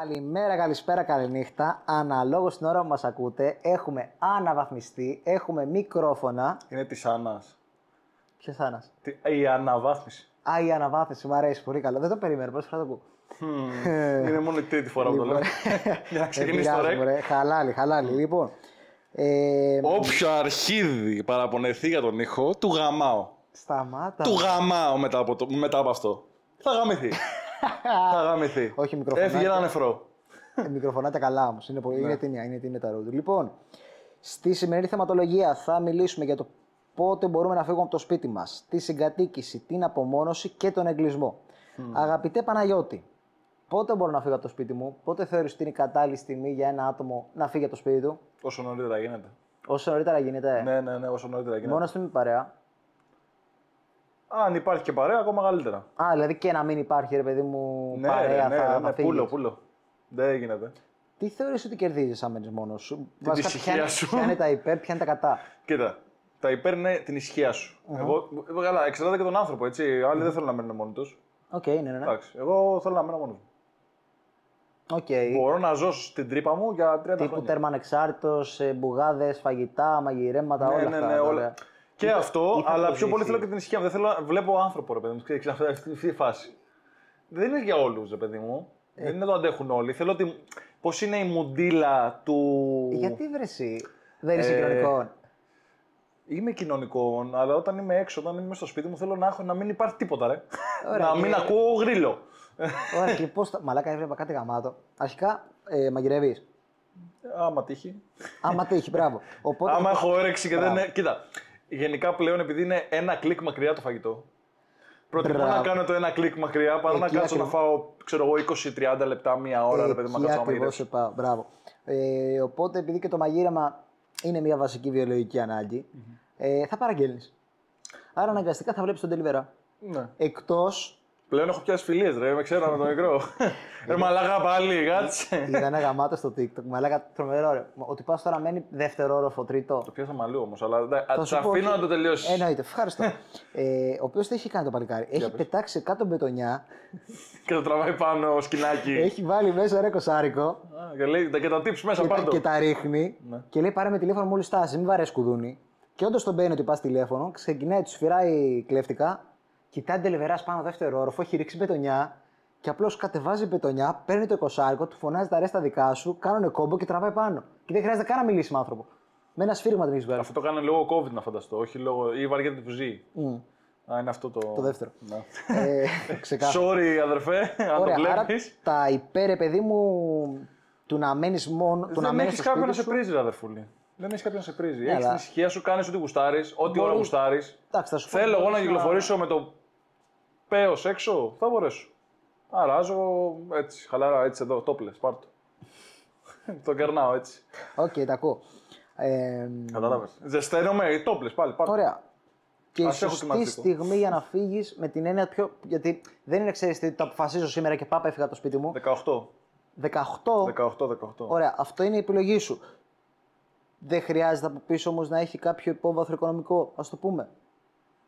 Καλημέρα, καλησπέρα, καληνύχτα. Αναλόγως στην ώρα που μας ακούτε, έχουμε αναβαθμιστεί, έχουμε μικρόφωνα. Είναι της Άννας. Ποιος Άννας; Η αναβάθμιση. Α, η αναβάθμιση, μου αρέσει πολύ καλά. Δεν το περίμενα, πρώτη φορά το ακούω. Είναι μόνο η τρίτη φορά που το λέω. Για να ξεκινήσει το ρεκ. ρε. Χαλάλι, χαλάλι. Λοιπόν. Ε, Όποιο αρχίδι παραπονεθεί για τον ήχο, του γαμάω. σταμάτα. Του γαμάω μετά από, το, μετά από αυτό. Θα γαμηθεί. θα γαμηθεί. Όχι, μικροφωνάκια. Έφυγε ένα νεφρό. Ε, μικροφωνάτε καλά όμως. Είναι, πολύ... Ναι. είναι ταινία, είναι ταινία τα ρόντου. Λοιπόν, στη σημερινή θεματολογία θα μιλήσουμε για το πότε μπορούμε να φύγουμε από το σπίτι μας, τη συγκατοίκηση, την απομόνωση και τον εγκλισμό. Αγαπητέ Παναγιώτη, πότε μπορώ να φύγω από το σπίτι μου, πότε θεωρείς ότι είναι η κατάλληλη στιγμή για ένα άτομο να φύγει από το σπίτι του, Όσο νωρίτερα γίνεται. όσο νωρίτερα γίνεται. Ναι, ναι, ναι, όσο νωρίτερα γίνεται. Μόνος στην παρέα; Αν υπάρχει και παρέα, ακόμα καλύτερα. Α, δηλαδή και να μην υπάρχει, ρε παιδί μου, Ναι, παρέα ρε, ναι, θα, ναι, θα ναι, φύγεις. πούλο, πούλο. Δεν γίνεται. Τι θεωρείς ότι κερδίζεις αν μένεις μόνος σου; Την ησυχία ποια, είναι- σου. ποια είναι τα υπέρ, ποια είναι τα κατά; Κοίτα, τα υπέρ είναι την ησυχία σου. Εγώ, εγώ, καλά, εξαρτάται και τον άνθρωπο, έτσι. Άλλοι δεν θέλουν να μένουν μόνοι τους. Οκ, ναι, ναι, ναι. Εντάξει, εγώ θέλω να μένω μόνος μου. Οκ. Μπορώ να ζω στην τρύπα μου για 30 Τύπου χρόνια. τέρμα ανεξάρτητος, ε, μπουγάδες, φαγητά, μαγειρέματα, όλα ναι, αυτά. ναι, ναι, τα όλα. Ωραία. Και αυτό, είχα αλλά το πιο πολύ ζήσει. θέλω και την ισχύα μου. Δεν θέλω να βλέπω άνθρωπο, ρε παιδί μου. Ξέρεις, αυτή, αυτή, αυτή η φάση. Δεν είναι για όλους, ρε παιδί μου. Ε. Δεν είναι το αντέχουν όλοι. Θέλω ότι. Πώς είναι η μουντίλα του. Γιατί βρες εσύ, δεν είσαι Ε, κοινωνικό. Είμαι κοινωνικό, αλλά όταν είμαι έξω, όταν είμαι στο σπίτι μου, θέλω να, έχω, να μην υπάρχει τίποτα, ρε. Ωραία, να και- μην ακούω γρήλο. Ωραία, και πώς τα... Μαλάκα έβλεπα κάτι γαμάτο. Αρχικά ε, μαγειρεύεις. Άμα τύχει. Άμα τύχει, μπράβο. Οπότε, Άμα έχω όρεξη και δεν Μπράβο. είναι. Κοίτα, γενικά πλέον επειδή είναι ένα κλικ μακριά το φαγητό. Προτιμώ Μπράβο. να κάνω το ένα κλικ μακριά παρά να Εκεί κάτσω να ακριβώς. φάω, ξέρω εγώ, 20-30 λεπτά, μία ώρα, ρε παιδί μου, να εκεί κάτσω να ακριβώς μαγειρεύσω. σε πάω. Μπράβο. Ε, οπότε, επειδή και το μαγείρεμα είναι μια βασική βιολογική ανάγκη, ε, θα παραγγέλνεις. Άρα αναγκαστικά θα βλέπεις τον Deliveroo. Ναι. Εκτός Πλέον έχω πιάσει φιλίες, ρε, με ξέρω με το μικρό. ρε μαλάκα πάλι, κάτσε. Είδα ένα γαμάτο στο TikTok. Μου έλεγα τρομερό ρε. Ότι πας τώρα μένει δεύτερο όροφο, τρίτο. Το πιάσα μαλλού όμως, αλλά δεν- Θα α, σου τα πω αφήνω ότι- να το τελειώσεις. Εννοείται, ευχαριστώ. ε, ο οποίος τι έχει κάνει το παλικάρι. Έχει πες. πετάξει κάτω μπετονιά, Και το τραβάει πάνω σκηνάκι. έχει βάλει μέσα ρε κοσάρικο Α, και λέει και τα tips μέσα και, τα, πάντο. και τα ρίχνει Ναι. και λέει πάρε με τηλέφωνο μόλις στάσει, μην βαρέσεις κουδούνι. Και όντως τον μπαίνει ότι πας τηλέφωνο, ξεκινάει, τους σφυράει κλέφτικα, κοιτάει τελεβεράς πάνω δεύτερο όροφο, έχει ρίξει μπετονιά και απλώς κατεβάζει μπετονιά, παίρνει το εικοσάρικο, του φωνάζει τα ρέστα δικά σου, κάνουν κόμπο και τραβάει πάνω. Και δεν χρειάζεται καν να μιλήσει με άνθρωπο. Με ένα σφύριγμα την έχεις βγάλει. Αυτό το κάνει λόγω COVID να φανταστώ, όχι λόγω. ή βαριέται που ζει. Α, είναι αυτό το. Το δεύτερο. Ναι. ε, ξεκάθαρα. Sorry, αδερφέ, αν Ωραία, το άρα βλέπεις. τα υπέρ, ρε παιδί μου, του να μένεις μόνο. Του να Δεν μένεις έχεις στο κάποιον να σπίτι σε σου. πρίζει, ρε αδερφούλη. Δεν έχεις κάποιον να σε πρίζει. Έχεις αλλά- την ησυχία σου, κάνεις ό,τι γουστάρεις, ό,τι Μπορείς- ώρα γουστάρεις. Εντάξει, θα σου πω Θέλω ότι εγώ να μπορείς κυκλοφορήσω με το πέος έξω, θα μπορέσω. Αράζω έτσι, χαλαρά, έτσι εδώ, τόπλες, πάρτο. το κερνάω έτσι. Οκ, τα ακούω. Ε, Κατάλαβες. Ζεσταίνομαι, τόπλες πάλι, πάρτο. ωραία. Και η Ας έχω σωστή κλιματιστικό. στιγμή για να φύγεις με την έννοια ποια. Γιατί δεν είναι, ξέρεις τι, το αποφασίζω σήμερα και πάπα έφυγα από το σπίτι μου. 18. 18. 18, 18. Ωραία, αυτό είναι η επιλογή σου. Δεν χρειάζεται από πίσω όμως να έχει κάποιο υπόβαθρο οικονομικό, ας το πούμε.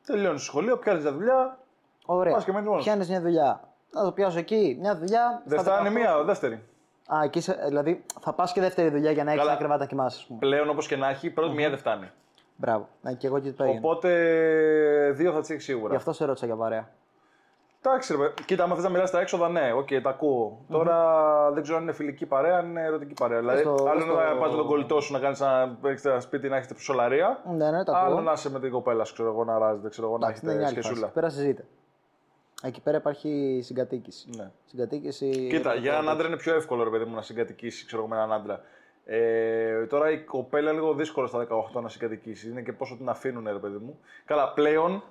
Τελειώνει σχολείο, πιάνεις τα δουλειά. Ωραία. Πας και μένεις μόνος. Πιάνεις μια δουλειά. Να το πιάσω εκεί. Μια δουλειά. Δεν στα φτάνει 18. μία, δεύτερη. Α, εκεί σε, δηλαδή θα πας και δεύτερη δουλειά για να έχεις Καλά. ένα κρεβάτι να κοιμάσαι, ας πούμε. Πλέον όπως και να έχει, πρώτη μία δεν φτάνει. Μπράβο. Να και εγώ και τι πήγαινε. Οπότε δύο θα τι έχει σίγουρα. Γι' αυτό σε ρώτησα για παρέα. Εντάξει, ρε, παιδί. κοίτα, άμα θες να μιλάς τα έξοδα, ναι, οκ, τα ακούω. Τώρα δεν ξέρω αν είναι φιλική παρέα, αν είναι ερωτική παρέα. Δηλαδή, στο- άλλο στο- είναι να πας με τον κολλητό σου να κάνεις ένα, έχεις ένα σπίτι να έχετε ψωλαρία. Ναι, ναι, τα Άλλο ακούω. να είσαι με την κοπέλα σου, ξέρω εγώ, να αράζετε, ξέρω εγώ, να Εντάξει, δεν είναι έχετε άλλη φάση. σχεσούλα. Πέρα συζείτε. Εκεί πέρα υπάρχει συγκατοίκηση. Ναι. Συγκατοίκηση. Κοίτα, για έναν άντρα είναι πιο εύκολο, ρε παιδί μου, να συγκατοικήσεις, ξέρω εγώ, με έναν άντρα. Ε, τώρα η κοπέλα είναι λίγο δύσκολο στα 18 να συγκατοικήσεις. Είναι και πόσο την αφήνουν, ρε παιδί μου. Καλά, πλέον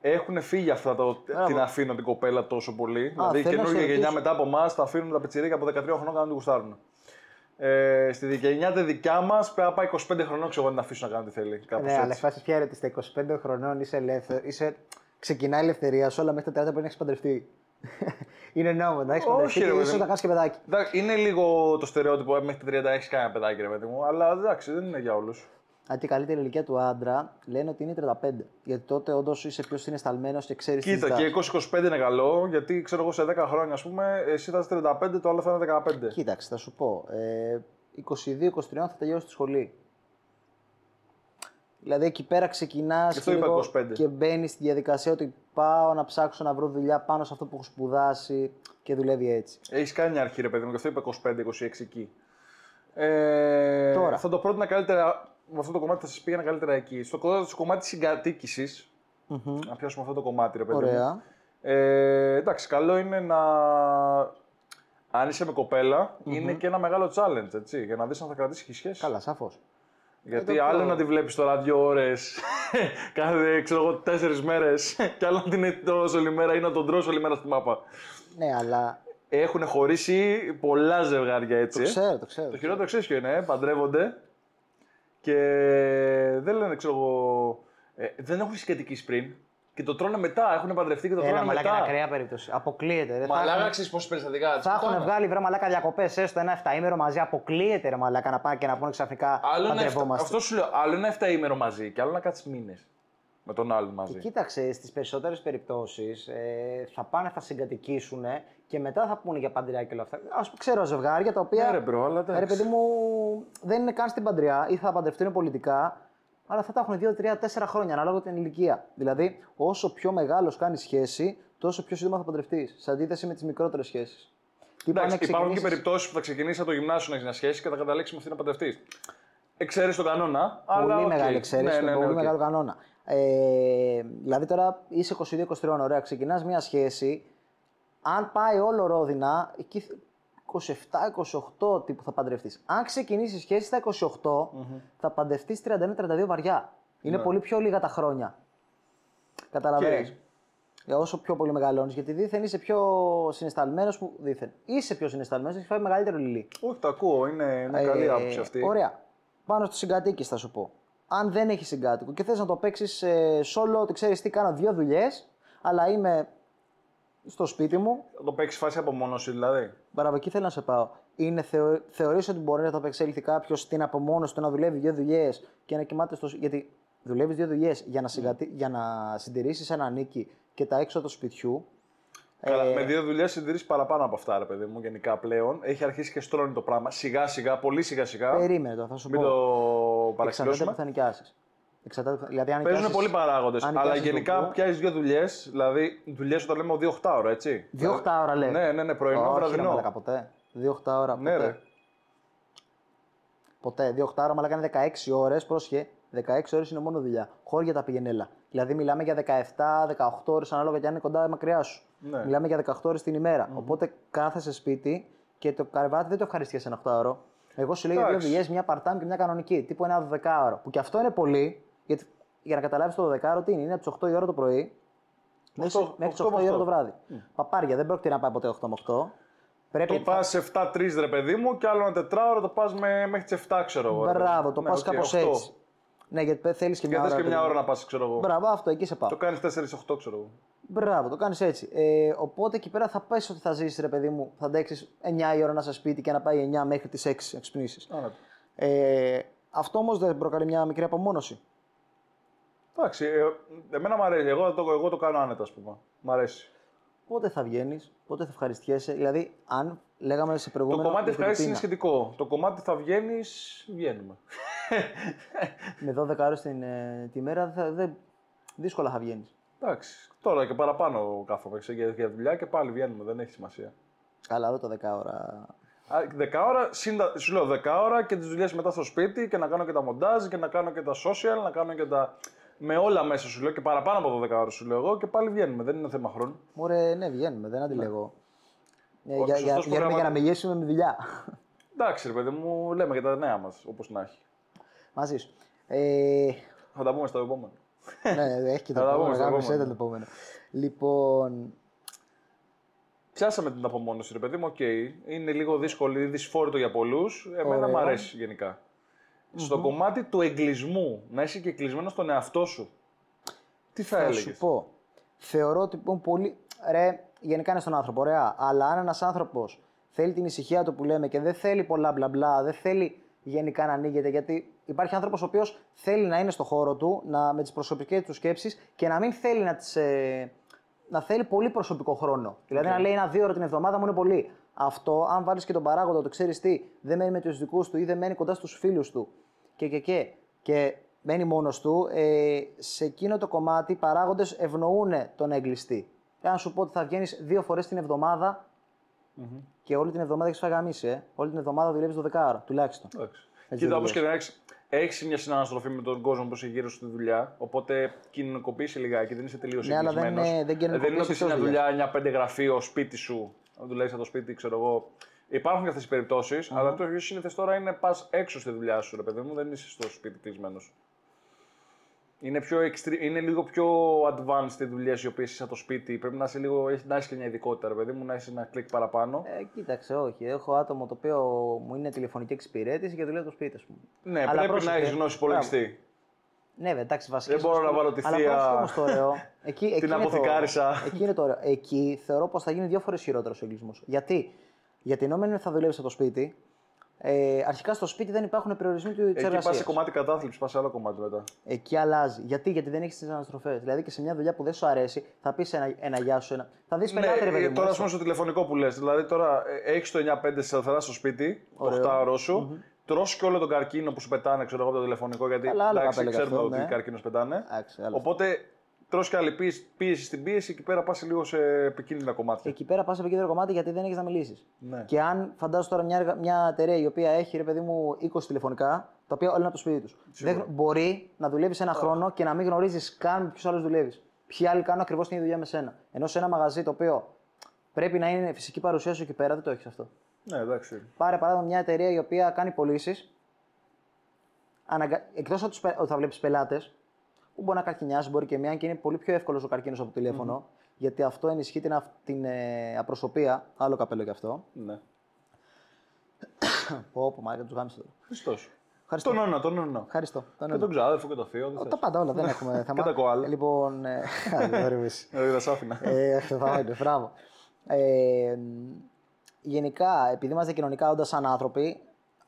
έχουν φύγει αυτά το, την αφήνω την κοπέλα τόσο πολύ. δηλαδή η θέλω να καινούργια σε γενιά ρωτήσω. μετά από εμάς τα αφήνουν τα πετσιρίκια από 13 χρονών να την γουστάρουν. Ε, στη γενιά τη δικιά μας πρέπει να πάει 25 χρονών ξέρω εγώ, να την αφήσουν να κάνει τι θέλει. Κάπως Ναι, αλλά έτσι. φάση πια ρε, στα 25 χρονών είσαι ελεύθερος. Είσαι... Ξεκινάει η ελευθερία σου, αλλά μέχρι τα 30 πρέπει να έχεις παντρευτεί. είναι νόμο, να έχει Όχι, παντρευτεί ρε, και παιδί ίσω μου. να κάνει και παιδάκι. Εντάξει, είναι λίγο το στερεότυπο ε, μέχρι τα 30 έχεις κανένα παιδάκι, ρε παιδί μου. Αλλά εντάξει, δεν είναι για όλους. Αν και η καλύτερη ηλικία του άντρα λένε ότι είναι 35. Γιατί τότε όντως είσαι πιο συναισθαλμένος και ξέρεις τι Κοίτα, και 20-25 είναι καλό, γιατί ξέρω εγώ σε 10 χρόνια, ας πούμε, εσύ θα είσαι 35, το άλλο θα είναι 15. Κοίταξε, θα σου πω. Ε, 22-23 θα τελειώσει τη σχολή. Δηλαδή εκεί πέρα ξεκινάς Γι' αυτό είπα 25. και μπαίνεις στη διαδικασία ότι πάω να ψάξω να βρω δουλειά πάνω σε αυτό που έχω σπουδάσει και δουλεύει έτσι. Έχεις κάνει μια αρχή, ρε παιδί μου, γι' αυτό είπα 25-26 εκεί. Ε, Τώρα. Θα το πρότεινα καλύτερα, με αυτό το κομμάτι θα σας πήγαινα καλύτερα εκεί. Στο κομμάτι, στο κομμάτι συγκατοίκησης, να πιάσουμε αυτό το κομμάτι, ρε παιδί μου. Ωραία. Ε, εντάξει, καλό είναι να. Αν είσαι με κοπελα είναι και ένα μεγάλο challenge, έτσι, για να δεις αν θα κρατήσει τη σχέση. Καλά, σαφώς. Γιατί το άλλο πιο- να τη βλέπεις τώρα δύο ώρες, κάθε ξέρω εγώ τέσσερις μέρες, και άλλο να την είναι τόσο όλη μέρα ή να τον τρώσει όλη μέρα στη μάπα. Ναι, αλλά Έχουν χωρίσει πολλά ζευγάρια έτσι. το ε. ξέρω, το ξέρω. Το χειρότερο ξέρεις ποιο είναι, ε, παντρεύονται και δεν λένε, ξέρω εγώ, ε, δεν έχουν συγκατοικήσει πριν και το τρώνε μετά. Έχουν παντρευτεί και το Ένα τρώνε μαλάκα είναι μετά. ακραία περίπτωση. Αποκλείεται. ρε. Θα Μαλάκα, έχουν- ξέρεις πόσες περιστατικά της Θα έχουν πάνε. βγάλει βρε μαλάκα διακοπές έστω ένα 7 μαζί. Αποκλείεται ρε μαλάκα να πάνε και να πούνε ξαφνικά Άλλο ένα εφτα- παντρευόμαστε. αυτό σου λέω, άλλο ένα 7 ημέρο μαζί και άλλο να κάτσεις μήνες με τον άλλον μαζί. Κοίταξε, στις περισσότερες περιπτώσεις ε, θα πάνε, θα συγκατοικήσουν και μετά θα πούνε για παντριά και όλα αυτά. Α πούμε, ξέρω ζευγάρια τα οποία. Ναι, ρε, bro, αλλά εντάξει. ρε παιδί μου, δεν είναι καν στην παντριά ή θα παντρευτούν πολιτικά, αλλά θα τα έχουν 2-3-4 χρόνια ανάλογα την ηλικία. Δηλαδή, όσο πιο μεγάλος κάνεις σχέση, τόσο πιο σύντομα θα παντρευτείς. Σε αντίθεση με τις μικρότερες σχέσεις. Εντάξει, υπάρχουν και περιπτώσεις που θα ξεκινήσει από το γυμνάσιο να έχεις μια σχέση και θα καταλήξεις με αυτή να παντρευτείς. Εξαίρεση στον κανόνα. Πολύ αλλά οκ. μεγάλη εξαίρεση, Ναι, ναι, ναι, πολύ οκ. μεγάλο κανόνα. Ε, δηλαδή τώρα είσαι 22-23, ωραία, ξεκινάς μια σχέση. Αν πάει όλο ρόδινα, εκεί 27-28 τύπου θα παντρευτείς. Αν ξεκινήσεις σχέση στα 28, θα παντρευτείς 31-32 βαριά. Είναι Ναι. πολύ πιο λίγα τα χρόνια. Καταλαβαίνεις; Οκ. Για όσο πιο πολύ μεγαλώνεις, γιατί δήθεν είσαι πιο συνεσταλμένος που δήθεν. Είσαι πιο συνεσταλμένος, έχεις φάει μεγαλύτερο λιλί. Όχι, το ακούω. Είναι, είναι καλή Ε, άποψη αυτή. Ωραία. Πάνω στο συγκατοίκη θα σου πω. Αν δεν έχεις συγκάτοικο και θες να το παίξεις ε, solo, ότι ξέρεις τι, κάνω δύο δουλειές, αλλά είμαι στο σπίτι μου. Θα το παίξεις φάση απομόνωση δηλαδή. Μπράβο, εκεί θέλω να σε πάω. Είναι θεω... Θεωρείς ότι μπορεί να το απεξέλθει κάποιος στην απομόνωση του να δουλεύει δύο δουλειές και να κοιμάται στο. Γιατί δουλεύεις δύο δουλειές για να, συγκατη... για να συντηρήσεις ένα νίκη και τα έξω του σπιτιού. Καλά, Ε, με δύο δουλειές συντηρείς παραπάνω από αυτά, ρε παιδί μου, γενικά πλέον. Έχει αρχίσει και στρώνει το πράγμα. Σιγά σιγά, πολύ σιγά σιγά. Περίμενε τώρα, θα σου Μην πω. το Εξαρτάται παραξηλώσουμε. που θα νοικιάσεις. Εξαρτάται... Δηλαδή, αν Παίζουν νοικιάσεις- πολλοί παράγοντες. αν Αλλά νοικιάσεις γενικά το πιάσεις δύο δουλειές. Δηλαδή, δουλειές όταν λέμε 2-8 ώρα, έτσι. Δύο οχτά ώρα λέει. Ναι, ναι, ναι, πρωινό, Όχι, ρε βραδινό. μαλάκα, ποτέ. Δύο οχτά ώρα. Ναι, ποτέ. ρε. Ποτέ. Δύο οχτά ώρα, μαλάκα είναι 16 ώρες. Πρόσχε. 16 ώρες είναι μόνο δουλειά. Χώρια τα πηγενέλα. Δηλαδή μιλάμε για 17-18 ώρες ανάλογα και αν είναι κοντά ή μακριά σου. Ναι. Μιλάμε για 18 ώρες την ημερα Οπότε κάθεσαι σπίτι και το καρβάτι δεν το ευχαριστείς ένα 8 ώρο. Εγώ σου λέω για δύο Εντάξει. δουλειές, μια part-time και μια κανονική. Τύπου ένα 12 ώρο. Που και αυτό είναι πολύ. Γιατί για να καταλάβεις το 12 ώρο τι είναι, είναι από τις 8 η ώρα το πρωί μέχρι Οκτώ- μέχρι τις οκτώ 8 με η ώρα το οκτώ. βράδυ. Παπάρια, δεν πρόκειται να πάει ποτέ 8 με 8. Πρέπει Το πας 7-3 ρε παιδί μου και άλλο ένα τετράωρο το πας μέχρι τις 7, ξέρω εγώ. ρε παιδί μου. Μπράβο, το Ναι, πας οκ, κάπως οκτώ. έτσι. Ναι, γιατί θέλεις και Και μια θες ώρα. και παιδί μια μου. ώρα να πας, ξέρω εγώ. Μπράβο, αυτό εκεί σε πάω. Το κάνεις 4-8, ξέρω εγώ. Μπράβο, το κάνεις έτσι. Ε, οπότε εκεί πέρα θα πες ότι θα ζήσεις, ρε παιδί μου, θα αντέξεις 9 η ώρα να είσαι σπίτι και να πάει 9 μέχρι τις 6 να ξυπνήσεις. Άνετα. Ε, αυτό όμως δεν προκαλεί μια μικρή απομόνωση. Εντάξει, ε, εμένα μου αρέσει. Εγώ το, εγώ το κάνω άνετα, ας πούμε. Μ' αρέσει. Πότε θα βγαίνεις, πότε θα ευχαριστιέσαι. Δηλαδή, αν λέγαμε σε Το προηγούμενο. κομμάτι για την ευχαρίστησης είναι ρουτίνα, σχετικό. Το κομμάτι θα βγαίνεις, βγαίνουμε. Με 12 ώρες την ε, τη μέρα θα, δεν, δύσκολα θα βγαίνεις. Εντάξει. Τώρα και παραπάνω κάθομαι ξέρω, για, για δουλειά και πάλι βγαίνουμε. Δεν έχει σημασία. Καλά, άλλο το 10 ώρα. Α, 10 ώρα, σύντα, σου λέω 10 ώρα και τις δουλειές μετά στο σπίτι και να κάνω και τα μοντάζ και να κάνω και τα social, να κάνω και τα. Με όλα μέσα σου λέω και παραπάνω από 12 ώρες σου λέω εγώ και πάλι βγαίνουμε. Δεν είναι θέμα χρόνου. Μωρέ, ναι, βγαίνουμε, δεν αντιλέγω. Ε, Ο για, για, σωστός βγαίνουμε για να προγραμμα- μιλήσουμε με δουλειά. Εντάξει, ρε παιδί μου, λέμε και τα νέα μας όπως να έχει. Μαζί σου. Ε, Θα τα πούμε στο επόμενο. ναι, έχει και το Θα τα πούμε επόμενο. στο γάμισε επόμενο. το επόμενο. Λοιπόν, Πιάσαμε την απομόνωση, ρε παιδί μου, οκ. Είναι λίγο δύσκολη, δυσφόρητη για πολλούς. Εμένα Ωραία. μου αρέσει γενικά. Στο κομμάτι του εγκλισμού, να είσαι και εγκλισμένος στον εαυτό σου. Τι θα, θα έλεγες; σου πω. Θεωρώ ότι είναι πολύ. Ρε, γενικά είναι στον άνθρωπο, ωραία. Αλλά αν ένας άνθρωπος θέλει την ησυχία του που λέμε και δεν θέλει πολλά μπλα μπλα, δεν θέλει γενικά να ανοίγεται. Γιατί υπάρχει άνθρωπος ο οποίος θέλει να είναι στο χώρο του να, με τις προσωπικές του σκέψεις και να μην θέλει να τις, ε, να θέλει πολύ προσωπικό χρόνο. Δηλαδή να λέει ένα-δύο ώρο την εβδομάδα μου είναι πολύ. Αυτό, αν βάλεις και τον παράγοντα, το ξέρεις τι, δεν μένει με τους δικούς του ή δεν μένει κοντά στους φίλους του και, και, και, και μένει μόνος του, ε, σε εκείνο το κομμάτι οι παράγοντες ευνοούν τον εγκλειστή. Εάν σου πω ότι θα βγαίνεις δύο φορές την εβδομάδα και όλη την εβδομάδα έχεις φαγαμίσει, ε. όλη την εβδομάδα δουλεύεις 12 ώρα τουλάχιστον. Εντάξει. Έτσι Κοίτα, δεν όπω και να έχεις, έχεις μια συναναστροφή με τον κόσμο που είσαι γύρω στη δουλειά. Οπότε κοινωνικοποιήσει λιγάκι, δεν είσαι τελείως Ναι, αλλά δεν εγκλεισμένος. είναι- δεν δεν είναι ότι κοινωνικοποιείς είσαι μια εκτός δουλειάς, μια πέντε γραφείο, σπίτι σου. Να δουλεύεις από το σπίτι, ξέρω εγώ. Υπάρχουν και αυτές οι περιπτώσεις, αλλά το πιο σύνηθες τώρα είναι πας έξω στη δουλειά σου, ρε παιδί μου, δεν είσαι στο σπίτι κλεισμένος. Είναι, πιο extre- είναι λίγο πιο advanced οι δουλειές οι οποίες είσαι από το σπίτι. Πρέπει να, είσαι λίγο, έχεις- να έχεις και μια ειδικότητα, ρε παιδί μου, να έχεις ένα κλικ παραπάνω. Ε, κοίταξε, όχι. Έχω άτομο το οποίο μου είναι τηλεφωνική εξυπηρέτηση και δουλεύει το σπίτι, ας πούμε. ναι, Αλλά πρέπει πρόσεχε. να έχεις γνώση υπολογιστή. Ναι, βέβαια, εντάξει, βασικά. Δεν μπορώ να βάλω τη θεία- Αλλά όμως το ωραίο. Εκεί, εκεί είναι το- αποθηκάρισα. Εκεί είναι το ωραίο. Εκεί θεωρώ πως θα γίνει δύο φορές χειρότερος ο εγκλισμός. Γιατί; Γιατί ενώ μεν θα δουλεύεις από το σπίτι, ε, αρχικά στο σπίτι δεν υπάρχουν περιορισμοί της Εκεί πας σε εργασίας. κομμάτι κατάθλιψης, πας σε άλλο κομμάτι μετά. Εκεί αλλάζει. Γιατί; Γιατί δεν έχεις τις αναστροφές. Δηλαδή και σε μια δουλειά που δεν σου αρέσει, θα πεις ένα, ένα γεια σου. Ένα... Θα δεις πελάτη, ρε παιδί ε, μου. τώρα, ας έτσι. πούμε, στο τηλεφωνικό που λες. Δηλαδή, τώρα έχεις το 9-5 σε σταθερά στο σπίτι, το Ωραίο. 8 ώρο σου. Τρως και όλο τον καρκίνο που σου πετάνε, ξέρω εγώ, από το τηλεφωνικό. Γιατί Καλά, άλλο εντάξει, καπέλο κι ξέρουμε αυτό, ότι ναι. καρκίνος πετάνε. Εντάξει, άλλος. Οπότε τρως και άλλη πίεση, πίεση στην πίεση, εκεί πέρα πας λίγο σε επικίνδυνα κομμάτια. Εκεί πέρα πας σε επικίνδυνο κομμάτι γιατί δεν έχεις να μιλήσεις. Ναι. Και αν φαντάζομαι τώρα μια, εργα- μια εταιρεία η οποία έχει ρε παιδί μου 20 τηλεφωνικά, τα οποία όλα είναι από το σπίτι τους. Δεν μπορεί να δουλεύεις ένα χρόνο και να μην γνωρίζεις καν με ποιους άλλους δουλεύεις. Ποιοι άλλοι κάνουν ακριβώς την ίδια δουλειά με σένα. Ενώ σε ένα μαγαζί το οποίο πρέπει να είναι φυσική παρουσία σου εκεί πέρα, δεν το έχεις αυτό. Ναι, εντάξει. Πάρε παράδειγμα μια εταιρεία η οποία κάνει πωλήσεις. Αναγκα... Εκτός ότι θα βλέπεις πελάτες, που μπορεί να καρκινιάσει, μπορεί και μία, και είναι πολύ πιο εύκολος ο καρκίνος από το τηλεφωνο γιατί αυτό ενισχύει την, αυ- την ε, απροσωπεία. Άλλο καπέλο κι αυτό. Ναι. Πω, πω, μάλιστα του γάμισε τώρα. Χριστός. Ευχαριστώ. Τον νόνα, τον νόνα. Ευχαριστώ. Τον Και ένα. τον ξάδερφο και το θείο. δεν Τα θες. πάντα όλα, δεν έχουμε θέμα. τα κοάλα. Λοιπόν. Ε, Γρήγορης. Ε, Δεν σ' άφηνα. ε, θα είναι, μπράβο. Ε, μ, γενικά, επειδή είμαστε κοινωνικά όντας σαν άνθρωποι,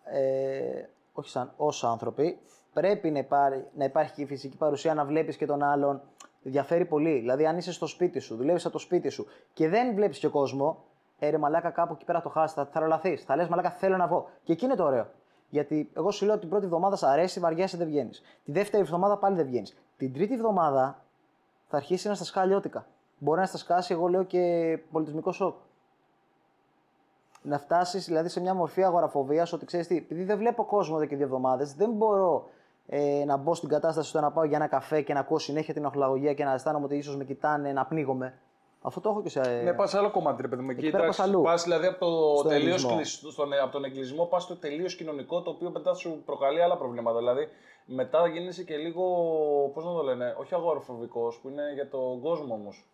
ε, όχι σαν ως άνθρωποι, πρέπει να, υπάρει, να υπάρχει και η φυσική παρουσία να βλέπεις και τον άλλον. Διαφέρει πολύ. Δηλαδή, αν είσαι στο σπίτι σου, δουλεύεις από το σπίτι σου και δεν βλέπεις και κόσμο, ε, ρε μαλάκα κάπου εκεί πέρα το χάσει, θα θαραλαθεί. Θα λες μαλάκα θέλω να βγω. Και εκεί είναι το ωραίο. Γιατί εγώ σου λέω ότι την πρώτη εβδομάδα σ' αρέσει, βαριέσαι, δεν βγαίνεις. Τη δεύτερη εβδομάδα πάλι δεν βγαίνεις. Την τρίτη εβδομάδα θα αρχίσει να στα σκάσει αλλιώτικα. Μπορεί να στα σκάσει, εγώ λέω και πολιτισμικό σοκ. Να φτάσεις δηλαδή σε μια μορφή αγοραφοβίας ότι ξέρεις τι, επειδή δεν βλέπω κόσμο εδώ και δύο εβδομάδες, δεν μπορώ ε, να μπω στην κατάσταση στο να πάω για ένα καφέ και να ακούω συνέχεια την οχλαγωγία και να αισθάνομαι ότι ίσως με κοιτάνε, να πνίγομαι. Αυτό το έχω και σε. Ναι, πας σε άλλο κομμάτι, ρε παιδί μου. Εκεί πέρα πας αλλού. πας δηλαδή από, το Στον τελείως εγκλισμό. κλεισ- στον- από τον εγκλισμό πας στο τελείως κοινωνικό, το οποίο μετά σου προκαλεί άλλα προβλήματα. Δηλαδή μετά γίνεσαι και λίγο. Πώς να το λένε, όχι αγοροφοβικός, που είναι για τον κόσμο όμως.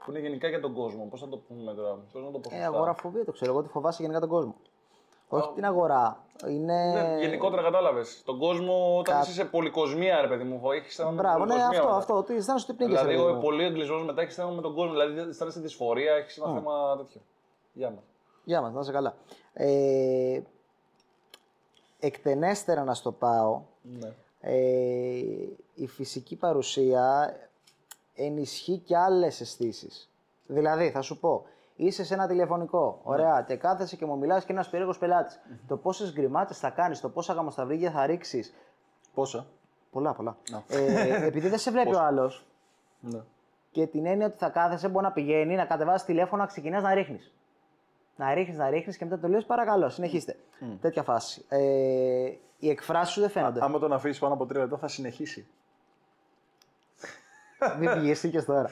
Ε, εγώ- Που είναι γενικά για τον κόσμο. Πώς θα το πούμε τώρα, πώς να το πω. Ε, σωστά; αγοραφοβία το ξέρω. Εγώ τη φοβάσαι γενικά τον κόσμο. Όχι την αγορά. Είναι. Ναι, γενικότερα κατάλαβες. Τον κόσμο, όταν Κα- είσαι σε πολυκοσμία, ρε παιδί μου, έχεις στενά με Μπράβο, ναι, πολυκοσμία αυτό, μετά. αυτό. Ότι αισθάνεσαι ότι πνίγεσαι. Δηλαδή, ρε παιδί εγώ μου. πολύ εγκλισμό μετά έχεις στενά με τον κόσμο. Δηλαδή, αισθάνεσαι δυσφορία, έχεις ένα θέμα τέτοιο. Γεια μας. Γεια μας, να είσαι καλά. Ε, εκτενέστερα να στο πάω, Ναι. ε, η φυσική παρουσία ενισχύει και άλλες αισθήσεις. Δηλαδή, θα σου πω, είσαι σε ένα τηλεφωνικό, ωραία, και κάθεσαι και μου μιλάς και ένας περίεργος πελάτης. Το πόσες γκριμάτες θα κάνεις, το πόσα γαμοσταυρίγια θα ρίξεις. Πόσα; Πολλά, πολλά. Ε, επειδή δεν σε βλέπει ο άλλος Ναι. και την έννοια ότι θα κάθεσαι, μπορεί να πηγαίνει, να κατεβάσεις τηλέφωνο, να ξεκινάς να ρίχνεις. Να ρίχνεις, να ρίχνεις και μετά το λες παρακαλώ, συνεχίστε. Τέτοια φάση. Ε, οι εκφράσεις σου δεν φαίνονται. Άμα τον αφήσεις πάνω από τρία λεπτά, θα συνεχίσει. Μην πηγαίνεις τώρα.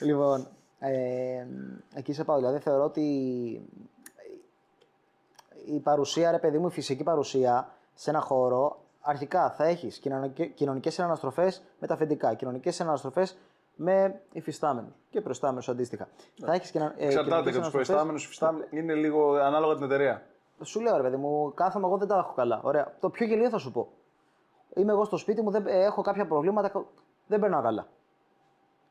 λοιπόν, ε, εκεί σε πάω. Δηλαδή θεωρώ ότι η παρουσία, ρε παιδί μου, η φυσική παρουσία σε ένα χώρο, αρχικά θα έχεις κοινωνικέ συναναστροφές με τα αφεντικά, κοινωνικές συναναστροφές με υφιστάμενους και προϊστάμενους αντίστοιχα. Θα έχεις κοινο- ε, Εξαρτάται κοινωνικές και τους συναναστροφές- προϊστάμενους. Είναι λίγο ανάλογα την εταιρεία. Σου λέω ρε παιδί μου, κάθομαι εγώ δεν τα έχω καλά. Ωραία. Το πιο γελίο θα σου πω. Είμαι εγώ στο σπίτι μου, δεν, ε, έχω κάποια προβλήματα, κα- δεν περνάω καλά.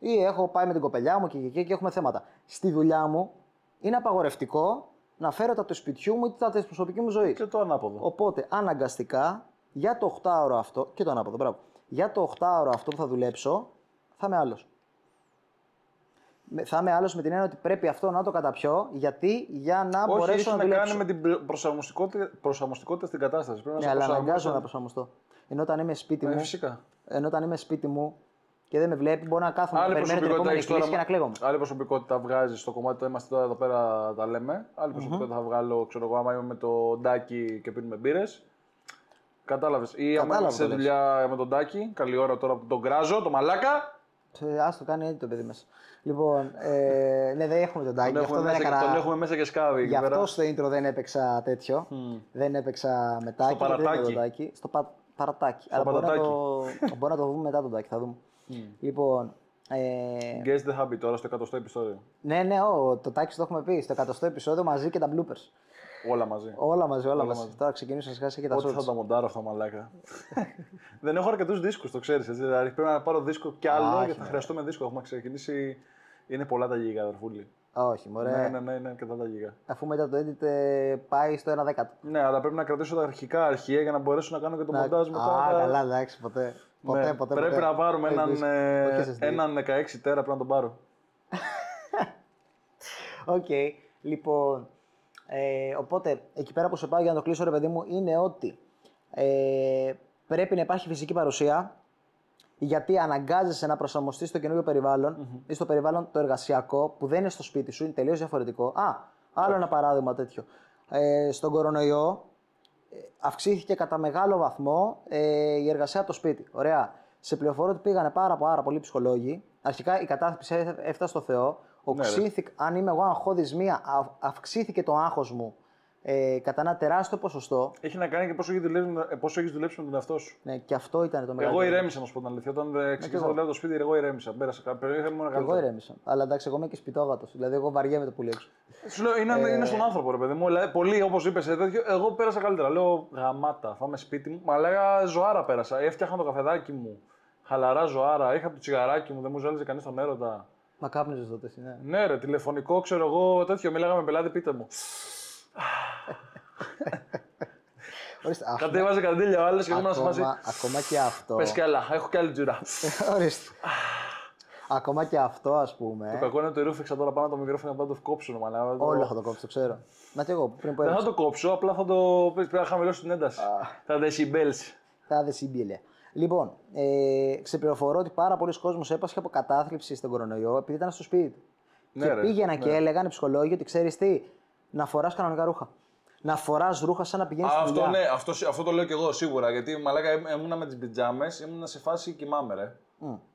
Ή έχω πάει με την κοπελιά μου και, και, και, και έχουμε θέματα. Στη δουλειά μου είναι απαγορευτικό να να φέρω τα του σπιτιού μου ή τα της προσωπική μου ζωή. Και το ανάποδο. Οπότε αναγκαστικά για το 8ωρο αυτό. και το ανάποδο, μπράβο. Για το 8ωρο αυτό που θα δουλέψω, θα είμαι άλλος. Θα είμαι άλλος με την έννοια ότι πρέπει αυτό να το καταπιώ, γιατί για να Όχι, μπορέσω έχει να να δουλέψω. κάνει με την πλε- προσαρμοστικότητα, προσαρμοστικότητα στην κατάσταση. Πρέπει να Ναι, σε αλλά αναγκάζομαι να προσαρμόσεις. προσαρμοστώ. Ενώ όταν είμαι σπίτι Ναι, μου, φυσικά. ενώ όταν είμαι σπίτι μου και δεν με βλέπει, μπορώ να κάθομαι να Άλλη περιμένω την προσωπικότητα επόμενη έχεις κλίση τώρα. και να κλαίγομαι. Άλλη προσωπικότητα βγάζει στο κομμάτι το είμαστε τώρα εδώ πέρα τα λέμε. Άλλη προσωπικότητα θα βγάλω, ξέρω εγώ, άμα είμαι με το ντάκι και πίνουμε μπύρες. Κατάλαβες. Ή άμα Κατάλαβα είμαι σε το λες. δουλειά με τον ντάκι, καλή ώρα τώρα που τον κράζω, το μαλάκα. Ε, Ας το κάνει έτσι το παιδί μέσα. Λοιπόν, ε, ναι, δεν έχουμε τον τάκι. Τον Γι' αυτό έχουμε, δεν μέσα, και- έκανα. τον έχουμε μέσα και σκάβει. εκεί Γι' πέρα. αυτό στο intro δεν έπαιξα τέτοιο. Δεν έπαιξα μετάκι. Στο γιατί δεν παρατάκι. είναι το τάκι. Στο πα... παρατάκι. Αλλά μπορεί να, το... μπορεί να το δούμε μετά τον τάκι, θα δούμε. Λοιπόν. Ε... Guess the habit τώρα στο 100ο επεισόδιο. Ναι, ναι, ο, το τάκι το έχουμε πει. Στο 100ο επεισόδιο μαζί και τα bloopers. Όλα μαζί. Όλα μαζί, όλα, μαζί. μαζί. Τώρα ξεκινήσω να σκάσει και τα Ό,τι θα shorts. τα μοντάρω αυτά μαλάκα. δεν έχω αρκετούς δίσκους, το ξέρεις. Δηλαδή πρέπει να πάρω δίσκο κι άλλο Α, γιατί όχι, θα χρειαστούμε δίσκο. Έχουμε ξεκινήσει. Είναι πολλά τα γίγα, αδερφούλη. Όχι, μωρέ. Ναι, ναι, ναι, είναι αρκετά τα γίγα. Αφού μετά το edit ε, πάει στο 1 δέκατο. Ναι, αλλά πρέπει να κρατήσω τα αρχικά αρχεία για να μπορέσω να κάνω και το μοντάζ μετά. Α, τα- καλά, εντάξει, ποτέ. Ποτέ, Ναι, ποτέ. Πρέπει ποτέ. να πάρουμε Όχι έναν, disk, ε, όχι SSD. έναν 16 τέρα, πρέπει να τον πάρω. Οκ. Λοιπόν, ε, οπότε εκεί πέρα που σε πάω για να το κλείσω, ρε παιδί μου, είναι ότι ε, πρέπει να υπάρχει φυσική παρουσία γιατί αναγκάζεσαι να προσαρμοστείς στο καινούριο περιβάλλον ή στο περιβάλλον το εργασιακό που δεν είναι στο σπίτι σου, είναι τελείως διαφορετικό. Α, άλλο ένα παράδειγμα τέτοιο. Ε, στον κορονοϊό ε, αυξήθηκε κατά μεγάλο βαθμό ε, η εργασία από το σπίτι. Ωραία. Σε πληροφορώ ότι πήγανε πάρα, πάρα πολλοί ψυχολόγοι. Αρχικά η κατάθλιψη έφ- έφτασε στο Θεό. Οξύθηκα, αν είμαι εγώ αγχώδης μία, αυ- αυξήθηκε το άγχος μου ε, κατά ένα τεράστιο ποσοστό. Έχει να κάνει και πόσο έχει δουλέψει, με- πόσο έχεις δουλέψει με τον εαυτό σου. Ναι, και αυτό ήταν το μεγάλο. Εγώ ηρέμησα, να σου πω την αλήθεια. Όταν δεν ξεκίνησα να εγώ. δουλεύω το σπίτι, εγώ ηρέμησα. Πέρασα κα- περίεργα μου Και εγώ καλύτερα. ηρέμησα. Αλλά εντάξει, εγώ είμαι και σπιτόγατος. Δηλαδή, εγώ βαριέμαι το πουλί έξω. Σου λέω, είναι, είναι στον άνθρωπο, ρε παιδί μου. Δηλαδή, πολύ όπως είπες σε τέτοιο, εγώ πέρασα καλύτερα. Λέω γαμάτα, θα είμαι σπίτι μου. Μα λέγα ζωάρα πέρασα. Έφτιαχνα το καφεδάκι μου. Χαλαρά ζωάρα. Είχα το τσιγαράκι μου, δεν μου ζάλιζε κανείς τον έρωτα. Μα κάπνιζες τότε, εσύ, ναι. Ναι, ρε, τηλεφωνικό, ξέρω εγώ, τέτοιο. Μίλαγα με πελάτη, πείτε μου. Ορίστε, α, Κατέβαζε καντήλια ο άλλος και ήμουν σε φάση. ακόμα, ακόμα και αυτό. Πες κι άλλα, έχω κι άλλη τζουρά. Ορίστε. ακόμα και αυτό, ας πούμε. Το κακό είναι ότι ρούφηξα τώρα πάνω το μικρόφωνο να το κόψουν. Μαλά, το- Όλο θα το κόψω, το ξέρω. Να και εγώ πριν που Δεν θα έπαιξα. το κόψω, απλά θα το. Πρέπει να χαμηλώσω την ένταση. Τα decibels. Θα δε συμπίλε. Λοιπόν, ε, ξεπληροφορώ ότι πάρα πολλοί κόσμος έπασχε από κατάθλιψη στον κορονοϊό επειδή ήταν στο σπίτι του. Ναι, και ρε, πήγαιναν και έλεγαν οι ψυχολόγοι ότι ξέρεις τι, να φοράς κανονικά ρούχα. Να φοράς ρούχα σαν να πηγαίνεις στη Αυτό δουλειά. ναι, αυτό, αυτό το λέω και εγώ σίγουρα. Γιατί μαλάκα ήμουνα με τις πιτζάμες, ήμουνα σε φάση κοιμάμαι, ρε.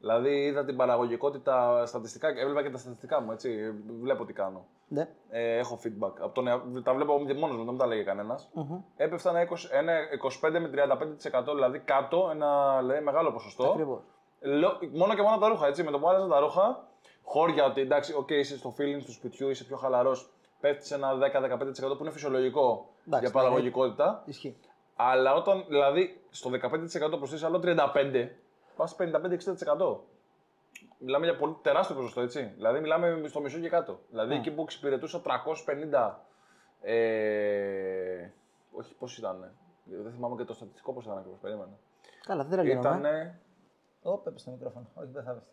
Δηλαδή είδα την παραγωγικότητα στατιστικά, έβλεπα και τα στατιστικά μου, έτσι. Βλέπω τι κάνω. Ναι. Ε, έχω feedback. Από τον, εα- τα βλέπω μόνος μου, δεν μου τα λέγει κανένας. Έπεφτα ένα, 20, ένα 25 με 35% δηλαδή κάτω, ένα λέει, μεγάλο ποσοστό. Ακριβώς. Λέω- μόνο και μόνο τα ρούχα, έτσι. Με το που άλλαζα τα ρούχα, χώρια ότι εντάξει, οκ, είσαι στο feeling του σπιτιού, είσαι πιο χαλαρός, πέφτει σε ένα 10-15% που είναι φυσιολογικό Εντάξει, για ναι, παραγωγικότητα. Ισχύει. Αλλά όταν δηλαδή στο 15% προσθέσεις άλλο 35%, πας 55-60%. Μιλάμε για πολύ τεράστιο ποσοστό, έτσι. Δηλαδή μιλάμε στο μισό και κάτω. Δηλαδή εκεί που εξυπηρετούσα 350. Ε, όχι, πώς ήταν. Δεν θυμάμαι και το στατιστικό πώς ήταν ακριβώς. Περίμενα. Καλά, δεν τρελαίνομαι. Ήταν. Ωπ, έπεσε το μικρόφωνο. Όχι, δεν θα έπεσε.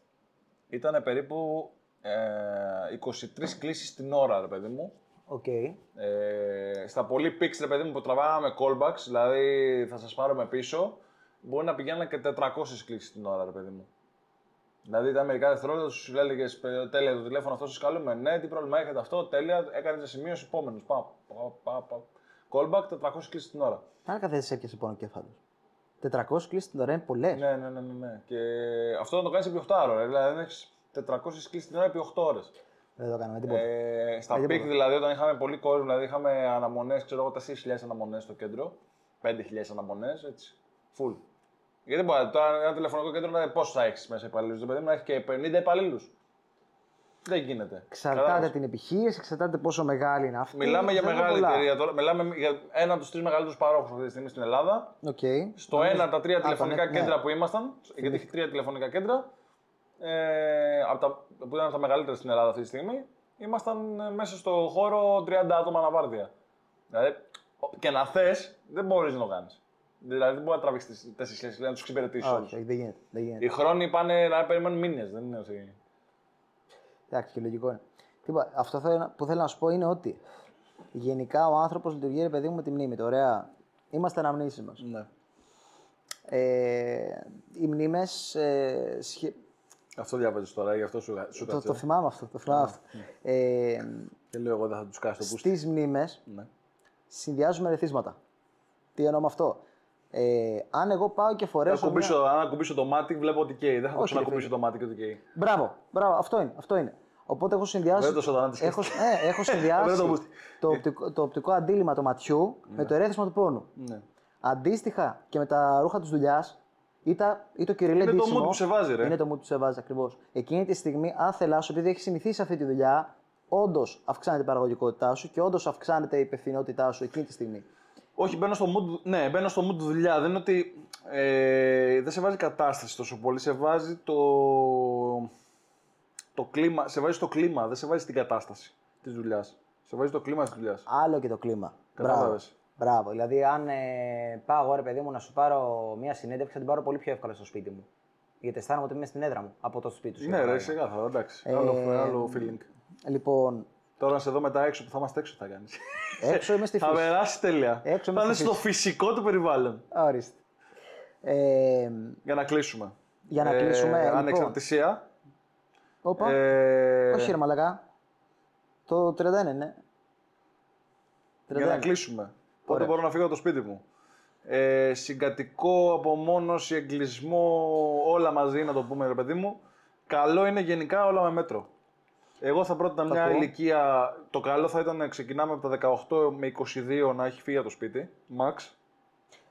Ήταν περίπου ε, 23 κλήσεις την ώρα, ρε παιδί μου. Οκ. Ε, στα πολύ peaks, ρε παιδί μου, που τραβάγαμε callbacks, δηλαδή θα σας πάρουμε πίσω, μπορεί να πηγαίνουν και 400 κλήσεις την ώρα, ρε παιδί μου. Δηλαδή ήταν μερικά δευτερόλεπτα, σου έλεγε τέλεια το τηλέφωνο αυτό, σας καλούμε. Ναι, τι πρόβλημα έχετε αυτό, τέλεια, έκανε σημείωση επόμενος. Πα, πα, πα, πα. Callback 400 κλήσεις την ώρα. Αν δεν σε έπιασε πόνο κέφαλο. 400 κλήσεις την ώρα είναι πολλές. Ναι, ναι, ναι, ναι, ναι. Και αυτό να το κάνεις επί 8 ώρε. Δηλαδή έχει 400 κλήσει την ώρα επί 8 ώρες. Δεν το κάναμε τίποτα. Ε, στα Ε, peak τίποτα. δηλαδή, όταν είχαμε πολύ κόσμο, δηλαδή είχαμε αναμονές, ξέρω εγώ, 4.000 αναμονές στο κέντρο. 5.000 αναμονές, έτσι. Full. Γιατί δεν μπορεί τώρα ένα τηλεφωνικό κέντρο να πόσο θα έχεις μέσα υπαλλήλους. Το παιδί μου να έχει και 50 υπαλλήλους. Δεν γίνεται. Εξαρτάται Κατάλαβες; την επιχείρηση, εξαρτάται πόσο μεγάλη είναι αυτή. Μιλάμε για Ξέρουμε μεγάλη πολλά. εταιρεία τώρα. Μιλάμε για ένα από τους τρεις μεγαλύτερους παρόχους αυτή τη στιγμή στην Ελλάδα. Οκ. Στο ένα από τα τρία Α, τηλεφωνικά ναι, κέντρα ναι. που ήμασταν, γιατί έχει τρία τηλεφωνικά κέντρα, ε, από τα, που ήταν από τα μεγαλύτερα στην Ελλάδα αυτή τη στιγμή, ήμασταν ε, μέσα στο χώρο 30 άτομα ανά βάρδια. Δηλαδή, ο- και να θες, δεν μπορείς να το κάνεις. Δηλαδή, δεν μπορεί να τραβήξεις τις τέσσερις σχέσεις να τους εξυπηρετήσεις όλους. Όχι, όχι, δεν γίνεται. Δεν γίνεται. Οι χρόνοι πάνε να περιμένουν μήνες, δεν είναι ότι. Εντάξει, και λογικό είναι. Τίποτα, αυτό θέλω- που θέλω να σου πω είναι ότι γενικά ο άνθρωπος λειτουργεί, ρε παιδί μου, με τη μνήμη. του. Ωραία. Είμαστε αναμνήσεις μας. Ναι. Ε, οι μνήμες. Ε, σχε... Αυτό διάβαζες τώρα, γι' αυτό σου, σου το, κάτσε. το θυμάμαι αυτό. Το θυμάμαι αυτό. Ε, Και λέω εγώ δεν θα τους κάσει το πούστι. Στις μνήμες Ναι. συνδυάζουμε ρεθίσματα. Τι εννοώ με αυτό; Ε, αν εγώ πάω και Αν φορέσω. μια- ακουμπήσω, αν ακουμπήσω το μάτι, βλέπω ότι καίει. Δεν θα το Όχι, ρε ξανακουμπήσω το μάτι και ότι καίει. Μπράβο, μπράβο, αυτό είναι. Αυτό είναι. Οπότε έχω συνδυάσει. Δεν το σατανά της έχω, σκέφτηκες. ε, έχω συνδυάσει Δεν το πούστη. το, οπτικό, το οπτικό αντίλημα του ματιού με το ερέθισμα του πόνου. Ναι. Αντίστοιχα και με τα ρούχα της δουλειάς ή, τα- ή το κυριλέ Είναι το ντύσιμο, mood που σε βάζει, ρε. Είναι το mood που σε βάζει ακριβώς. Εκείνη τη στιγμή, αν θελάσου, επειδή έχεις συνηθίσει αυτή τη δουλειά, όντως αυξάνεται η παραγωγικότητά σου και όντως αυξάνεται η υπευθυνότητά σου εκείνη τη στιγμή. Όχι, μπαίνω στο mood, ναι, μπαίνω στο mood δουλειά. Δεν είναι ότι ε, δεν σε βάζει κατάσταση τόσο πολύ, σε βάζει το, το κλίμα, σε βάζει το κλίμα, δεν σε βάζει την κατάσταση της δουλειάς. Σε βάζει το κλίμα της δουλειάς. Άλλο και το κλίμα. Μπράβο. Κατάλαβες. Μπράβο. Δηλαδή, αν ε, πάω εγώ, ρε παιδί μου, να σου πάρω μια συνέντευξη, θα την πάρω πολύ πιο εύκολα στο σπίτι μου. Γιατί αισθάνομαι ότι είμαι στην έδρα μου από το σπίτι σου. Ναι, για ρε, παράδειγμα. σιγά θα εντάξει. Ε, άλλο, άλλο feeling. Λοιπόν, Τώρα να σε δω μετά έξω που θα είμαστε έξω τι θα κάνεις; έξω είμαι στη θα φύση. περάσει τέλεια. Έξω θα με είναι στη στο φύση. φυσικό του περιβάλλον. Ορίστε. Ε, Για να κλείσουμε. Για να κλείσουμε, λοιπόν. Ανεξαρτησία. όπα. Ε, Όχι, ρε Μαλακά. Το 31 είναι. 31. Για να κλείσουμε. Πότε Ωραία. μπορώ να φύγω από το σπίτι μου; Ε, συγκατοικό, απομόνωση, εγκλισμό, όλα μαζί να το πούμε ρε παιδί μου. Καλό είναι γενικά όλα με μέτρο. Εγώ θα πρότεινα μια ακούω. ηλικία. Το καλό θα ήταν να ξεκινάμε από τα 18 με 22 να έχει φύγει από το σπίτι. Max.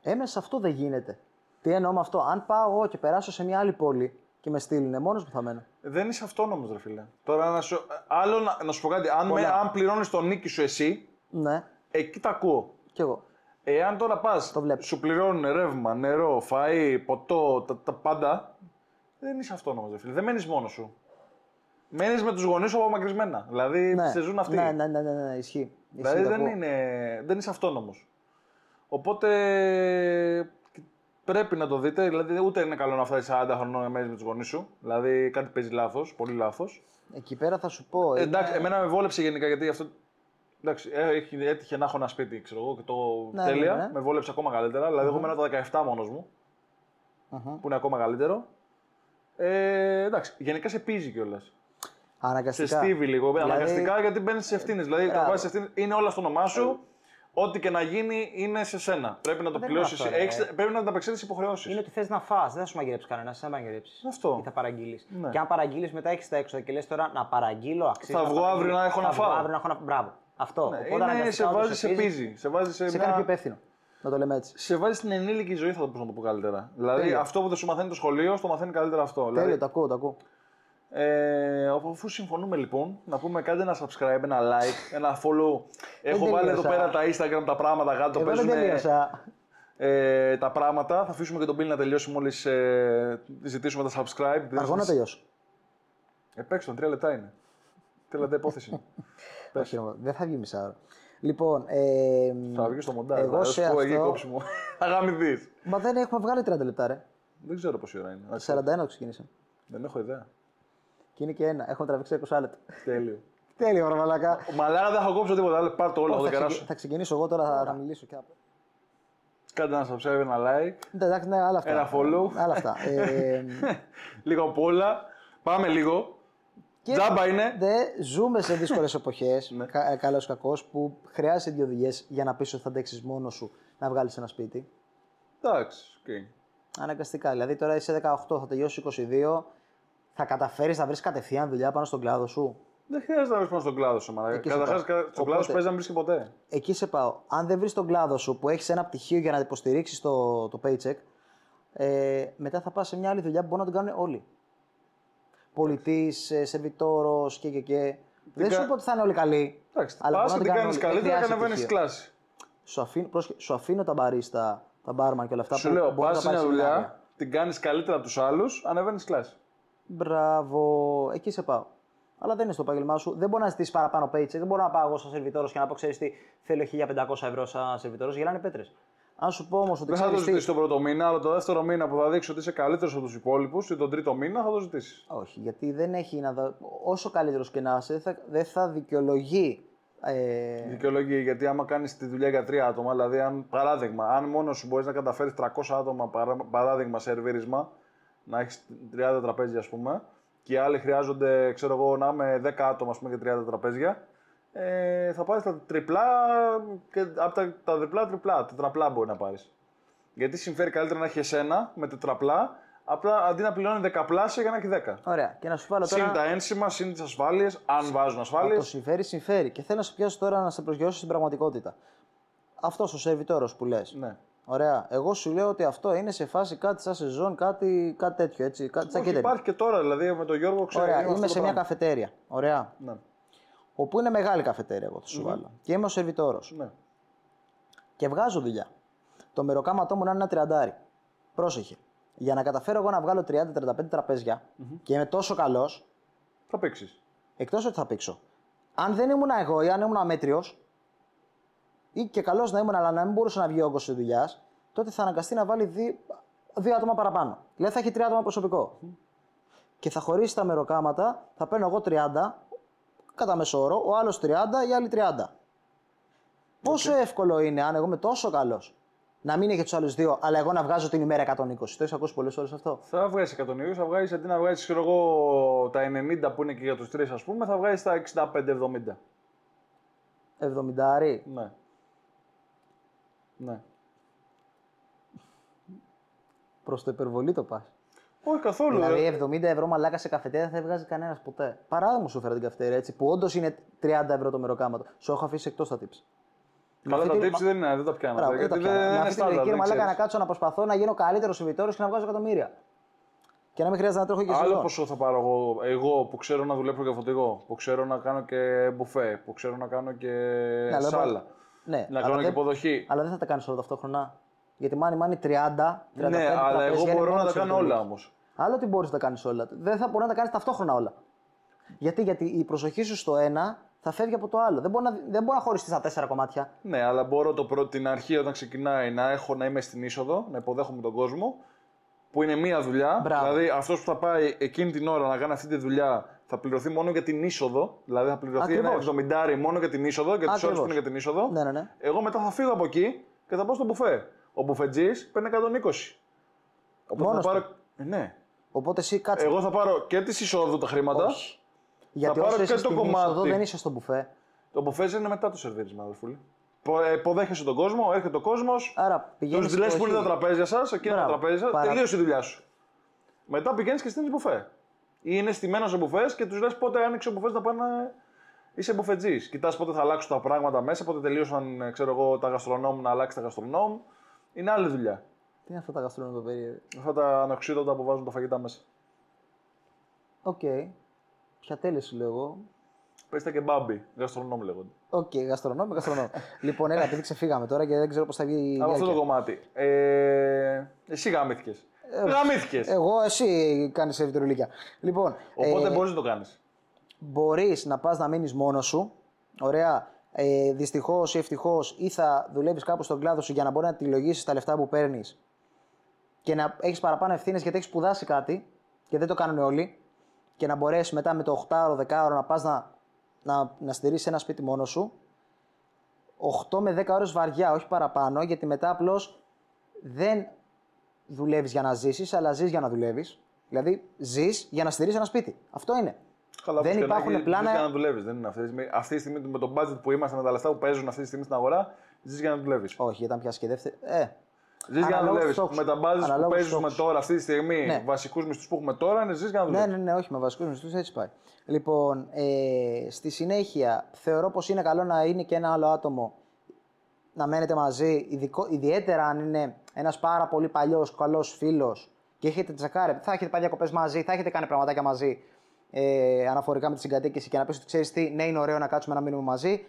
Έμεσα αυτό δεν γίνεται. Τι εννοώ με αυτό; Αν πάω εγώ και περάσω σε μια άλλη πόλη και με στείλουν, μόνος που θα μένω. Δεν είσαι αυτόνομος, ρε φίλε. Τώρα να σου, άλλο να, να σου πω κάτι. Αν, με, Πολλά. αν πληρώνεις τον νίκη σου εσύ, Ναι, εκεί τα ακούω. Κι εγώ. Εάν τώρα πας, Το βλέπω. σου πληρώνουν ρεύμα, νερό, φαΐ, ποτό, τα, τα πάντα, δεν είσαι αυτόνομος, ρε φίλε. Δεν μένεις μόνος σου. Μένεις με τους γονείς σου απομακρυσμένα. Δηλαδή Ναι. σε ζουν αυτοί. Ναι, ναι, ναι, ναι, ναι, ισχύει. δηλαδή Ισχύει, το δεν, ακούω. είναι, δεν είσαι αυτόνομος. Οπότε πρέπει να το δείτε. Δηλαδή ούτε είναι καλό να φτάσεις 40 χρονών να μένεις με τους γονείς σου. Δηλαδή κάτι παίζει λάθος, πολύ λάθος. Εκεί πέρα θα σου πω. Ε, είναι- εντάξει, εμένα με βόλεψε γενικά γιατί αυτό. Εντάξει, ε, έχει- έτυχε να έχω ένα σπίτι, ξέρω εγώ, και το Ναι, τέλεια. ναι, ναι. Με βόλεψε ακόμα καλύτερα. Δηλαδή, εγώ μένω τα 17 μόνος μου, Μμμ. που είναι ακόμα καλύτερο. Ε, εντάξει, γενικά σε πίζει κιόλας. Σε Αναγκαστικά. στίβει λίγο. Δηλαδή- Αναγκαστικά γιατί μπαίνεις σε ευθύνες. Δηλαδή, Μπράβο. το βάζει ευθύνες, είναι όλα στο όνομά σου. Ό,τι και να γίνει είναι σε σένα. Πρέπει να το Δεν πληρώσεις. είναι αυτό, ρε. Πρέπει να ανταπεξέλθει τι υποχρεώσεις. Είναι ότι θες να φας, δεν θα σου μαγειρέψει κανένας, θα μαγειρέψεις. Αυτό. Ή θα παραγγείλεις. Ναι. Και αν παραγγείλεις, μετά έχεις τα έξοδα και λες τώρα να παραγγείλω, αξίζει. Θα να βγω παραγγείλω. αύριο να έχω Θα να βγω φάω. αύριο να έχω να Μπράβο. Αυτό. Ναι, Οπότε είναι, αναγκαστικά σε όντως βάζει σε πίζει, πίζει. Σε βάζει σε, Σε μια- κάνει πιο υπεύθυνο. Να το λέμε έτσι. σε βάζει στην ενήλικη ζωή, θα το, πώς να το πω καλύτερα. Δηλαδή, Τέλεια. αυτό που δεν σου μαθαίνει το σχολείο, στο μαθαίνει καλύτερα αυτό. Τέλειο, Δηλαδή, το ακούω, το ακούω. ε, αφού συμφωνούμε λοιπόν, να πούμε κάντε ένα subscribe, ένα like, ένα follow. Έχω βάλει εδώ τελείωσα. πέρα τα Instagram, τα πράγματα κάτω. Εγώ δεν παίζουν τελείωσα. ε, τα πράγματα. Θα αφήσουμε και τον Bill να τελειώσει μόλις ε, ζητήσουμε τα subscribe. Αργό να τελειώσω. Ε, παίξτε τον, τρία λεπτά είναι. Τρία λεπτά υπόθεση. είναι. Όχι, ρε, δεν θα βγει μισά ώρα. Λοιπόν, ε, Θα βγει στο μοντάζ. Εγώ θα σε σου πω εκεί αυτό- κόψιμο. Αγαμηδείς. Μα δεν έχουμε βγάλει 30 λεπτά, ρε. Δεν ξέρω πόση ώρα είναι. 41 το ξεκίνησα. Δεν έχω ιδέα. Και είναι και ένα. Έχουμε τραβήξει 20 λεπτά. Τέλειο. Τέλειο, ρε μαλακά. Ο Μαλάρα δεν θα κόψω τίποτα. άλλο. Πάρ' το όλο, θα το θα, ξεκι- κεράσω. θα ξεκινήσω εγώ τώρα, θα, θα μιλήσω και από. Κάντε ένα subscribe, ένα like. Εντάξει, ναι, άλλα αυτά. Ένα follow. Άλλα αυτά. ε, λίγο από όλα. Πάμε λίγο. Και Τζάμπα είναι. Δε, ζούμε σε δύσκολες εποχές, Ναι. κα, καλός ή κακός, που χρειάζεσαι δύο δουλειές για να πεις ότι θα αντέξεις μόνος σου να βγάλεις ένα σπίτι. Εντάξει. οκ. Αναγκαστικά. Δηλαδή τώρα είσαι 18, θα τελειώσει 22, θα καταφέρεις να βρεις κατευθείαν δουλειά πάνω στον κλάδο σου; Δεν χρειάζεται να βρεις πάνω στον κλάδο σου. μαλάκα. Εκεί σε Καταρχάς, πάω. στον κλάδο Οπότε- σου παίζει να μην βρίσκει ποτέ. Εκεί σε πάω. Αν δεν βρεις τον κλάδο σου που έχεις ένα πτυχίο για να υποστηρίξεις το, το paycheck, ε, μετά θα πας σε μια άλλη δουλειά που μπορούν να την κάνουν όλοι. Πολιτής, σερβιτόρο και και και. Δεν κα- σου πω ότι θα είναι όλοι καλοί. Εντάξει. αλλά Πας μπορούν και να την την κάνουν κάνει όλοι. Δεν καλύτερα και χρειάζεται ανεβαίνει πτυχίο. κλάση. Σου αφήνω, πρόσχε- σου αφήνω τα μπαρίστα, τα μπάρμαν και όλα αυτά Σου που λέω, μπορείς πα να σε μια πάρεις σεμινάρια. δουλειά, την κάνεις καλύτερα από τους άλλους, ανεβαίνεις κλάση. Μπράβο, εκεί σε πάω. Αλλά δεν είναι στο επάγγελμά σου. Δεν μπορεί να ζητήσεις παραπάνω paycheck. Δεν μπορώ να πάω εγώ σαν σερβιτόρος και να πω: Ξέρεις τι, θέλω 1500 ευρώ σαν σερβιτόρος. Γελάνε πέτρες. Αν σου πω όμως ότι. Δεν θα το ξέρεις τι- ζητήσεις τον πρώτο μήνα, αλλά το δεύτερο μήνα που θα δείξει ότι είσαι καλύτερος από τους υπόλοιπους ή τον τρίτο μήνα θα το ζητήσεις. Όχι, γιατί δεν έχει να δω... Όσο καλύτερος και να είσαι, θα... δεν θα δικαιολογεί. Ε... Δικαιολογεί γιατί άμα κάνεις τη δουλειά για τρία άτομα, δηλαδή αν, παράδειγμα, αν μόνος σου μπορείς να καταφέρεις 300 άτομα, παρά- παράδειγμα, σερβίρισμα, να έχεις 30 τραπέζια ας πούμε, και οι άλλοι χρειάζονται, ξέρω εγώ, να είμαι 10 άτομα ας πούμε, και 30 τραπέζια, ε, θα πάρεις τα τριπλά και από τα, τα διπλά τριπλά, τετραπλά μπορεί να πάρεις. Γιατί συμφέρει καλύτερα να έχει εσένα με τετραπλά, απλά αντί να πληρώνει δεκαπλάσια για να έχει 10. Ωραία. Και να σου βάλω Συν τώρα. τα ένσημα, συν τις ασφάλειες, αν βάζουν ασφάλειες. Το συμφέρει, συμφέρει. Και θέλω να σε πιάσω τώρα να σε προσγειώσω στην πραγματικότητα. Αυτό ο σερβιτόρο που λες. Ναι. Ωραία. Εγώ σου λέω ότι αυτό είναι σε φάση κάτι σαν σεζόν, κάτι, κάτι τέτοιο. Έτσι, κάτι σαν Όχι, κέντρι. υπάρχει και τώρα, δηλαδή με τον Γιώργο ξέρω. Ωραία. είναι Είμαι αυτό σε το μια πράγμα. καφετέρια. Ωραία. Ναι. Όπου είναι μεγάλη καφετέρια, εγώ θα σου βάλω. Και είμαι ο σερβιτόρος. ναι. Και βγάζω δουλειά. Το μεροκάματό μου να είναι ένα τριαντάρι. Πρόσεχε. Για να καταφέρω εγώ να βγάλω 30-35 τραπεζια και είμαι τόσο καλός, Θα παίξεις. εκτός ότι θα πήξω. Αν δεν ήμουν εγώ ή αν ήμουν αμέτριος, ή και καλός να ήμουν, αλλά να μην μπορούσε να βγει ο όγκος της δουλειάς, τότε θα αναγκαστεί να βάλει δύο, δύο άτομα παραπάνω. Δηλαδή θα έχει τρία άτομα προσωπικό. Και θα χωρίσει τα μεροκάματα, θα παίρνω εγώ 30, κατά μέσο όρο, ο άλλος 30, οι άλλοι 30. Πόσο εύκολο είναι, αν εγώ είμαι τόσο καλός, να μην έχει τους άλλους δύο, αλλά εγώ να βγάζω την ημέρα 120. Το έχεις ακούσει πολλές ώρε αυτό; Θα βγάλεις 120, θα βγάλεις αντί να βγάλεις ξέρω εγώ τα 90 που είναι και για τους τρεις, ας πούμε, θα βγάλεις τα 65-70. 70 Ναι. Ναι. προς το υπερβολή το πας. Όχι καθόλου. ε. Δηλαδή 70 ευρώ μαλάκα σε καφετέρια δεν θα βγάζει κανένας ποτέ. Παράδειγμα σου φέρα την καφετέρια έτσι, που όντως είναι 30 ευρώ το μεροκάματο. Σου έχω αφήσει εκτός τα tips. Καλά, τα αυτή τη- tips δεν είναι, δεν τα πιάνω. Μπράβο, δεν τα γιατί πιάνω. δεν Με είναι αυτή τη στάνταρ, λογική, ρε δεν μαλάκα, να ξέρεις. κάτσω να προσπαθώ να γίνω καλύτερος συμβιτόρο και να βγάζω εκατομμύρια. Και να μην χρειάζεται να τρέχω και Άλλο σεζόν. ποσό θα πάρω εγώ, εγώ που ξέρω να δουλέψω για φωτιγό, που ξέρω να κάνω και μπουφέ, που ξέρω να κάνω και αλλά δεν σάλα. μπορεί- Ναι, Να αλλά κάνω και δεν- υποδοχή. Αλλά δεν θα τα κάνεις όλα ταυτόχρονα. Γιατί μάνι μάνι 30, 35 Ναι, αλλά τραπέζια εγώ είναι μπορώ μόνο να τα σε κάνω δουλειές. όλα όμως. Άλλο ότι μπορείς να τα κάνεις όλα. Δεν θα μπορεί να τα κάνεις ταυτόχρονα όλα. Γιατί, γιατί η προσοχή σου στο ένα θα φεύγει από το άλλο. Δεν μπορεί να, δεν μπορεί να χωριστείς στα τέσσερα κομμάτια. Ναι, αλλά μπορώ το πρώτο, την αρχή όταν ξεκινάει να έχω να είμαι στην είσοδο, να υποδέχομαι τον κόσμο, που είναι μία δουλειά. Μπράβο. Δηλαδή αυτός που θα πάει εκείνη την ώρα να κάνει αυτή τη δουλειά θα πληρωθεί μόνο για την είσοδο. Δηλαδή θα πληρωθεί Ακριβώς. ένα εβδομηντάρι μόνο για την είσοδο, για τους ώρες Ακριβώς. που είναι για την είσοδο. Ναι, ναι, ναι. Εγώ μετά θα φύγω από εκεί και θα πάω στο μπουφέ. Ο μπουφετζής παίρνει 120. Οπότε Μόνος θα του. πάρω... Ε, ναι. Οπότε εσύ κάτσε. Εγώ θα πάρω και της εισόδου τα χρήματα. Όχι. Γιατί πάρω όσο και είσαι το στην κομμάτι. είσοδο δεν είσαι στο μπουφέ. Το μπουφέ είναι μετά το σερβίρισμα, αδερφούλη. Πο- ε, Υποδέχεσαι τον κόσμο, έρχεται ο κόσμος, Άρα τους πηγαίνεις. λες που είναι τα τραπέζια σας, εκείνα τα Μπράβο. τραπέζια, Παρα- τελείωσε η δουλειά σου. Μετά πηγαίνεις και στέλνει μπουφέ. Ή είναι στημένος σε μπουφές και τους λες πότε άνοιξε ο μπουφές να πάνε. να- Είσαι μπουφετζής. Κοιτάς πότε θα αλλάξουν τα πράγματα μέσα, πότε τελείωσαν ε, ξέρω εγώ, τα γαστρονόμ να αλλάξει τα γαστρονόμ. Είναι άλλη δουλειά. Τι είναι αυτά τα γαστρονομικά περίεργα. Αυτά τα ανοξείδωτα που βάζουν τα φαγητά μέσα. Οκ. Ποια τέλεια σου λέω εγώ. Πες τα και μπάμπι, γκαστρονόμ λέγονται. Οκ, γαστρονόμη, γαστρονόμη. λοιπόν, έλα, επειδή ξεφύγαμε τώρα και δεν ξέρω πώς θα βγει η Από αυτό το διάρκεια. κομμάτι. Ε, εσύ γαμήθηκες. Γαμήθηκες. Εγώ, εσύ κάνεις σερβιτορουλίκια. Λοιπόν, Οπότε ε, μπορείς να το κάνεις. μπορείς να πας να μείνεις μόνος σου. Ωραία. Ε, Δυστυχώς ή ευτυχώς, ή θα δουλεύει κάπου στον κλάδο σου για να μπορεί να τη λογίσει τα λεφτά που παίρνεις και να έχεις παραπάνω ευθύνες γιατί έχεις σπουδάσει κάτι και δεν το κάνουν όλοι. Και να μπορέσεις μετά με το 8ωρο, 10ωρο να πας να, να, να στηρίσεις ένα σπίτι μόνος σου. 8 με 10 ώρες βαριά, όχι παραπάνω, γιατί μετά απλώς δεν δουλεύεις για να ζήσεις, αλλά ζεις για να δουλεύεις. Δηλαδή, ζεις για να στηρίσεις ένα σπίτι. Αυτό είναι. Καλά, δεν όπως και να υπάρχουν έχει, πλάνα- Ζεις για να δουλεύεις. Δεν είναι αυτή τη στιγμή. Αυτή τη στιγμή με το budget που είμαστε, με τα λεφτά που παίζουν αυτή τη στιγμή στην αγορά, ζεις για να δουλεύεις. Όχι, όταν πιάσει και δεύτερη. Ε, Ζεις για να Αναλόγως δουλεύεις. στόχους. Με τα budget που Αναλόγως παίζουμε στόχους. τώρα, αυτή τη στιγμή, Ναι. βασικούς μισθούς που έχουμε τώρα, είναι ζεις για να ναι, δουλεύεις. ναι, ναι, όχι με βασικούς μισθούς, έτσι πάει. Λοιπόν, ε, στη συνέχεια θεωρώ πως είναι καλό να είναι και ένα άλλο άτομο να μένετε μαζί, ειδικό, ιδιαίτερα αν είναι ένας πάρα πολύ παλιός, καλός φίλος και έχετε τσεκάρει, θα έχετε πάει διακοπές μαζί, θα έχετε κάνει πραγματάκια μαζί ε, αναφορικά με τη συγκατοίκηση και να πεις ότι ξέρεις τι, ναι, είναι ωραίο να κάτσουμε να μείνουμε μαζί,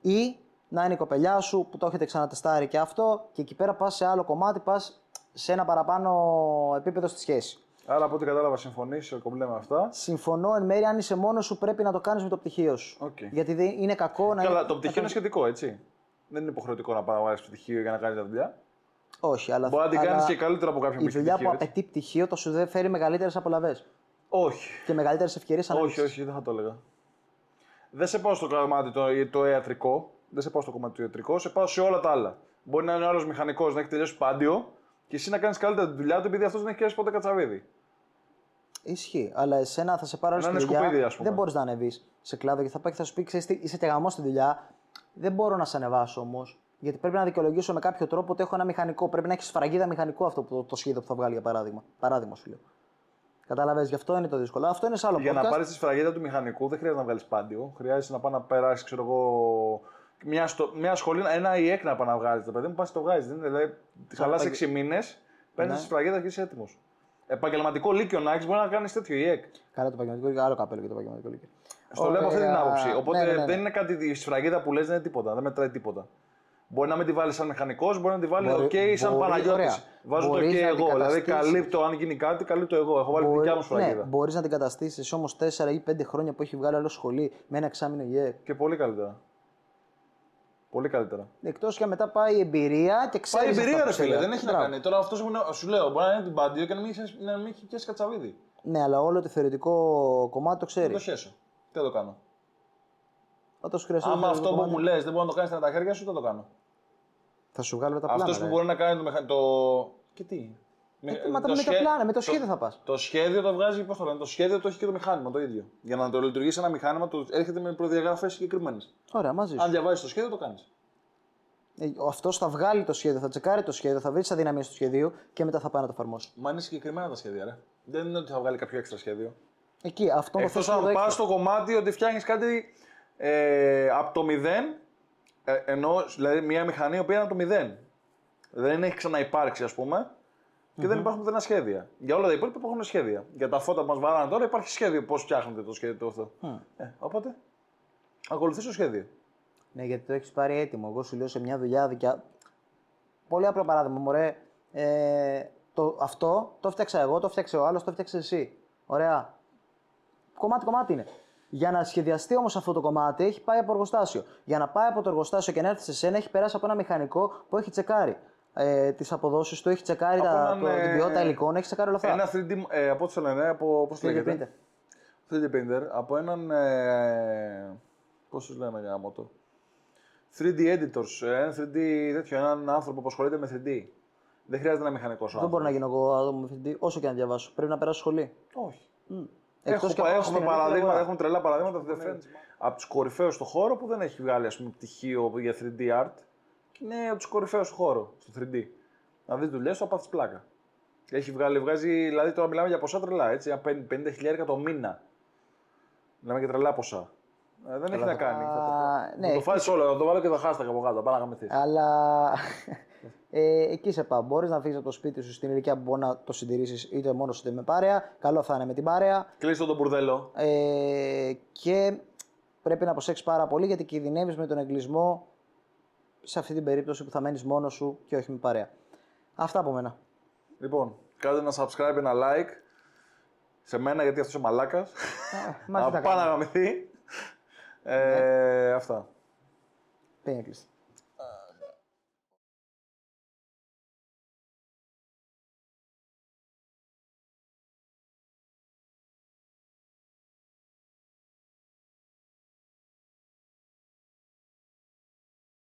ή να είναι η κοπελιά σου που το έχετε ξανατεστάρει και αυτό και εκεί πέρα πας σε άλλο κομμάτι, πας σε ένα παραπάνω επίπεδο στη σχέση. Άρα από ό,τι κατάλαβα, συμφωνείς κομπλέ με αυτά. Συμφωνώ εν μέρει, αν είσαι μόνος σου, πρέπει να το κάνεις με το πτυχίο σου. Οκ. Γιατί δεν είναι κακό να. Καλά, το πτυχίο είναι σχετικό, έτσι. Δεν είναι υποχρεωτικό να πάει να βάλει πτυχίο για να κάνει τη δουλειά. Όχι, αλλά. Μπορεί να την αλλά κάνει και καλύτερα από κάποιον Η που έχει δουλειά που πτυχίο. έτσι. απαιτεί πτυχίο θα σου δε- φέρει μεγαλύτερες απολαυές Όχι. και μεγαλύτερες ευκαιρίες Όχι, όχι, δεν θα το έλεγα. Δεν σε πάω στο κομμάτι το, το ιατρικό, δεν σε πάω στο κομμάτι του ιατρικό, σε πάω σε όλα τα άλλα. Μπορεί να είναι ο άλλος μηχανικός, να έχει τελειώσει πάντιο και εσύ να κάνεις καλύτερα τη δουλειά του επειδή αυτός δεν έχει πιάσει ποτέ κατσαβίδι. Ισχύει. Αλλά εσένα θα σε πάρω Να στη είναι δουλειά. σκουπίδι, ας πούμε. Δεν μπορείς να ανεβείς σε κλάδο και θα πάει και θα σου πει: Ξέρεις τι, είσαι και γαμός στη δουλειά. Δεν μπορώ να σε ανεβάσω όμως. Γιατί πρέπει να δικαιολογήσω με κάποιο τρόπο ότι έχω ένα μηχανικό. Πρέπει να έχεις σφραγίδα μηχανικό αυτό που, το σχέδιο που θα βγάλει για παράδειγμα. Παράδειγμα σου λέω. Κατάλαβε, γι' αυτό είναι το δύσκολο. Αυτό είναι σε άλλο Για podcast. να πάρεις τη σφραγίδα του μηχανικού δεν χρειάζεται να βγάλεις πάντιο. Χρειάζεται να πάει να περάσεις, ξέρω εγώ, μια, στο, μια σχολή, ένα ΙΕΚ να πάει να βγάλει. Το παιδί μου πας το βγάζεις. Δεν είναι, δηλαδή, τη χαλάς επαγγε- 6 μήνες, παίρνεις Ναι. τη σφραγίδα και είσαι έτοιμος. Επαγγελματικό λύκειο να έχεις μπορεί να κάνεις τέτοιο ΙΕΚ. Καλά το επαγγελματικό και άλλο καπέλο και το επαγγελματικό λύκειο. Στο λέω από αυτή την Ωραία. άποψη. Οπότε Ναι, ναι, ναι, ναι. δεν είναι κάτι. Η σφραγίδα που λες δεν είναι τίποτα. Δεν μετράει τίποτα. Μπορεί να μην τη βάλει σαν μηχανικός, μπορεί να τη βάλει Μπορεί- OK σαν μπορεί- Παναγιώτη. ωραία. Βάζω το OK Μπορείς να εγώ. Δηλαδή αντικαταστήσεις- καλύπτω, αν γίνει κάτι, καλύπτω εγώ. Έχω βάλει τη δικιά μου σφραγίδα. Ναι, μπορείς να την καταστήσει όμως 4 ή 5 χρόνια που έχει βγάλει άλλο σχολή με ένα εξάμεινο ΙΕΚ. Και πολύ καλύτερα. Πολύ καλύτερα. Εκτός και μετά πάει η εμπειρία και ξέρεις. Πάει εμπειρία, ρε φίλε, δεν έχει να κάνει. Τώρα αυτός σου λέω, μπορεί να είναι την πάντιο και να μην έχει, να μην έχει πιάσει κατσαβίδι. Ναι, αλλά όλο το θεωρητικό κομμάτι το Δεν ξέρει. το χέσω. Τι θα το κάνω. Όταν σου χρειαστεί. Άμα το αυτό που κομμάτι, μου λες δεν μπορεί να το κάνεις στα χέρια σου, τι θα το κάνω. Θα σου βγάλω τα πλάνα. Αυτό που ρε. μπορεί να κάνει το. μηχα- το... Και τι; Ε, Με- μα το τα- με τα σχέ- πλάνα, με το το- σχέδιο θα πας. Το σχέδιο το βγάζει, πώς το λένε, το σχέδιο το έχει και το μηχάνημα το ίδιο. Για να το λειτουργήσει ένα μηχάνημα, το έρχεται με προδιαγραφές συγκεκριμένες. Ωραία, μαζί Αν σου. διαβάζει το σχέδιο, το κάνεις. Ε, Αυτός θα βγάλει το σχέδιο, θα τσεκάρει το σχέδιο, θα βρει τις αδυναμίες του σχεδίου και μετά θα πάει να το εφαρμόσει. Μα είναι συγκεκριμένα τα σχέδια, ρε. Δεν είναι ότι θα βγάλει κάποιο έξτρα σχέδιο. Εκεί, αυτό το Εκτός θες να το αν πας έχεις. στο κομμάτι ότι φτιάχνεις κάτι ε, από το μηδέν, ε, ενώ δηλαδή μια μηχανή η οποία είναι από το μηδέν. Δεν έχει ξαναυπάρξει, ας πούμε, και δεν υπάρχουν πουθενά σχέδια. Για όλα τα υπόλοιπα υπάρχουν σχέδια. Για τα φώτα που μας βαράνε τώρα υπάρχει σχέδιο πώς φτιάχνετε το σχέδιο το αυτό. Ε, οπότε, ακολουθείς το σχέδιο. Ναι, γιατί το έχεις πάρει έτοιμο. Εγώ σου λέω σε μια δουλειά δικιά. Πολύ απλό παράδειγμα, μωρέ. Ε, το, αυτό το φτιάξα εγώ, το φτιάξε ο άλλος, το φτιάξε εσύ. Ωραία. Κομμάτι κομμάτι είναι. Για να σχεδιαστεί όμως αυτό το κομμάτι έχει πάει από εργοστάσιο. Για να πάει από το εργοστάσιο και να έρθει σε σένα έχει περάσει από ένα μηχανικό που έχει τσεκάρει ε, τις αποδόσεις του, έχει τσεκάρει Από τα, έναν, το, την ε, ποιότητα υλικών, έχει τσεκάρει όλα αυτά. Ένα 3D, ε, από ό,τι το λένε, από πώς 3D λέγεται; printer. 3D printer, από έναν, ε, πώς τους λένε γάμο το, 3D editors, ε, ένα 3D τέτοιο, έναν άνθρωπο που ασχολείται με 3D. Δεν χρειάζεται ένα μηχανικός Δεν μπορώ να γίνω εγώ άτομο με 3D, όσο και να διαβάσω. Πρέπει να περάσω σχολή. Όχι. Εκτός Έχω, και από έχουμε στην ελεύθερη παραδείγματα, αγορά. έχουμε τρελά παραδείγματα δεν φαίνεται. Από τους κορυφαίους στο χώρο που δεν έχει βγάλει ας πούμε, πτυχίο για 3D art και είναι από τους κορυφαίους στο χώρο, στο 3D. Να δεις δουλειές του από αυτή πλάκα. Έχει βγάλει, βγάζει, δηλαδή τώρα μιλάμε για ποσά τρελά, έτσι, για 50.000 το μήνα. Μιλάμε για τρελά ποσά. Ε, δεν έχει να κάνει. Θα το, ναι, θα το εκεί φάσει όλο, θα το βάλω και τα hashtag από κάτω, πάμε να γαμηθείς. Αλλά ε, εκεί σε πάω. Μπορείς να φύγεις από το σπίτι σου στην ηλικία που μπορεί να το συντηρήσεις είτε μόνος σου είτε με παρέα. Καλό θα είναι με την παρέα. Κλείστο τον μπουρδέλο. Ε, και πρέπει να προσέξεις πάρα πολύ γιατί κινδυνεύεις με τον εγκλισμό σε αυτή την περίπτωση που θα μένεις μόνος σου και όχι με παρέα. Αυτά από μένα. Λοιπόν, κάντε ένα subscribe, ένα like. Σε μένα γιατί αυτός ο μαλάκας. μαζί Να τα πάει να κάνουμε. γαμηθεί. Ε, Αυτά. Πήγαινε κλειστή.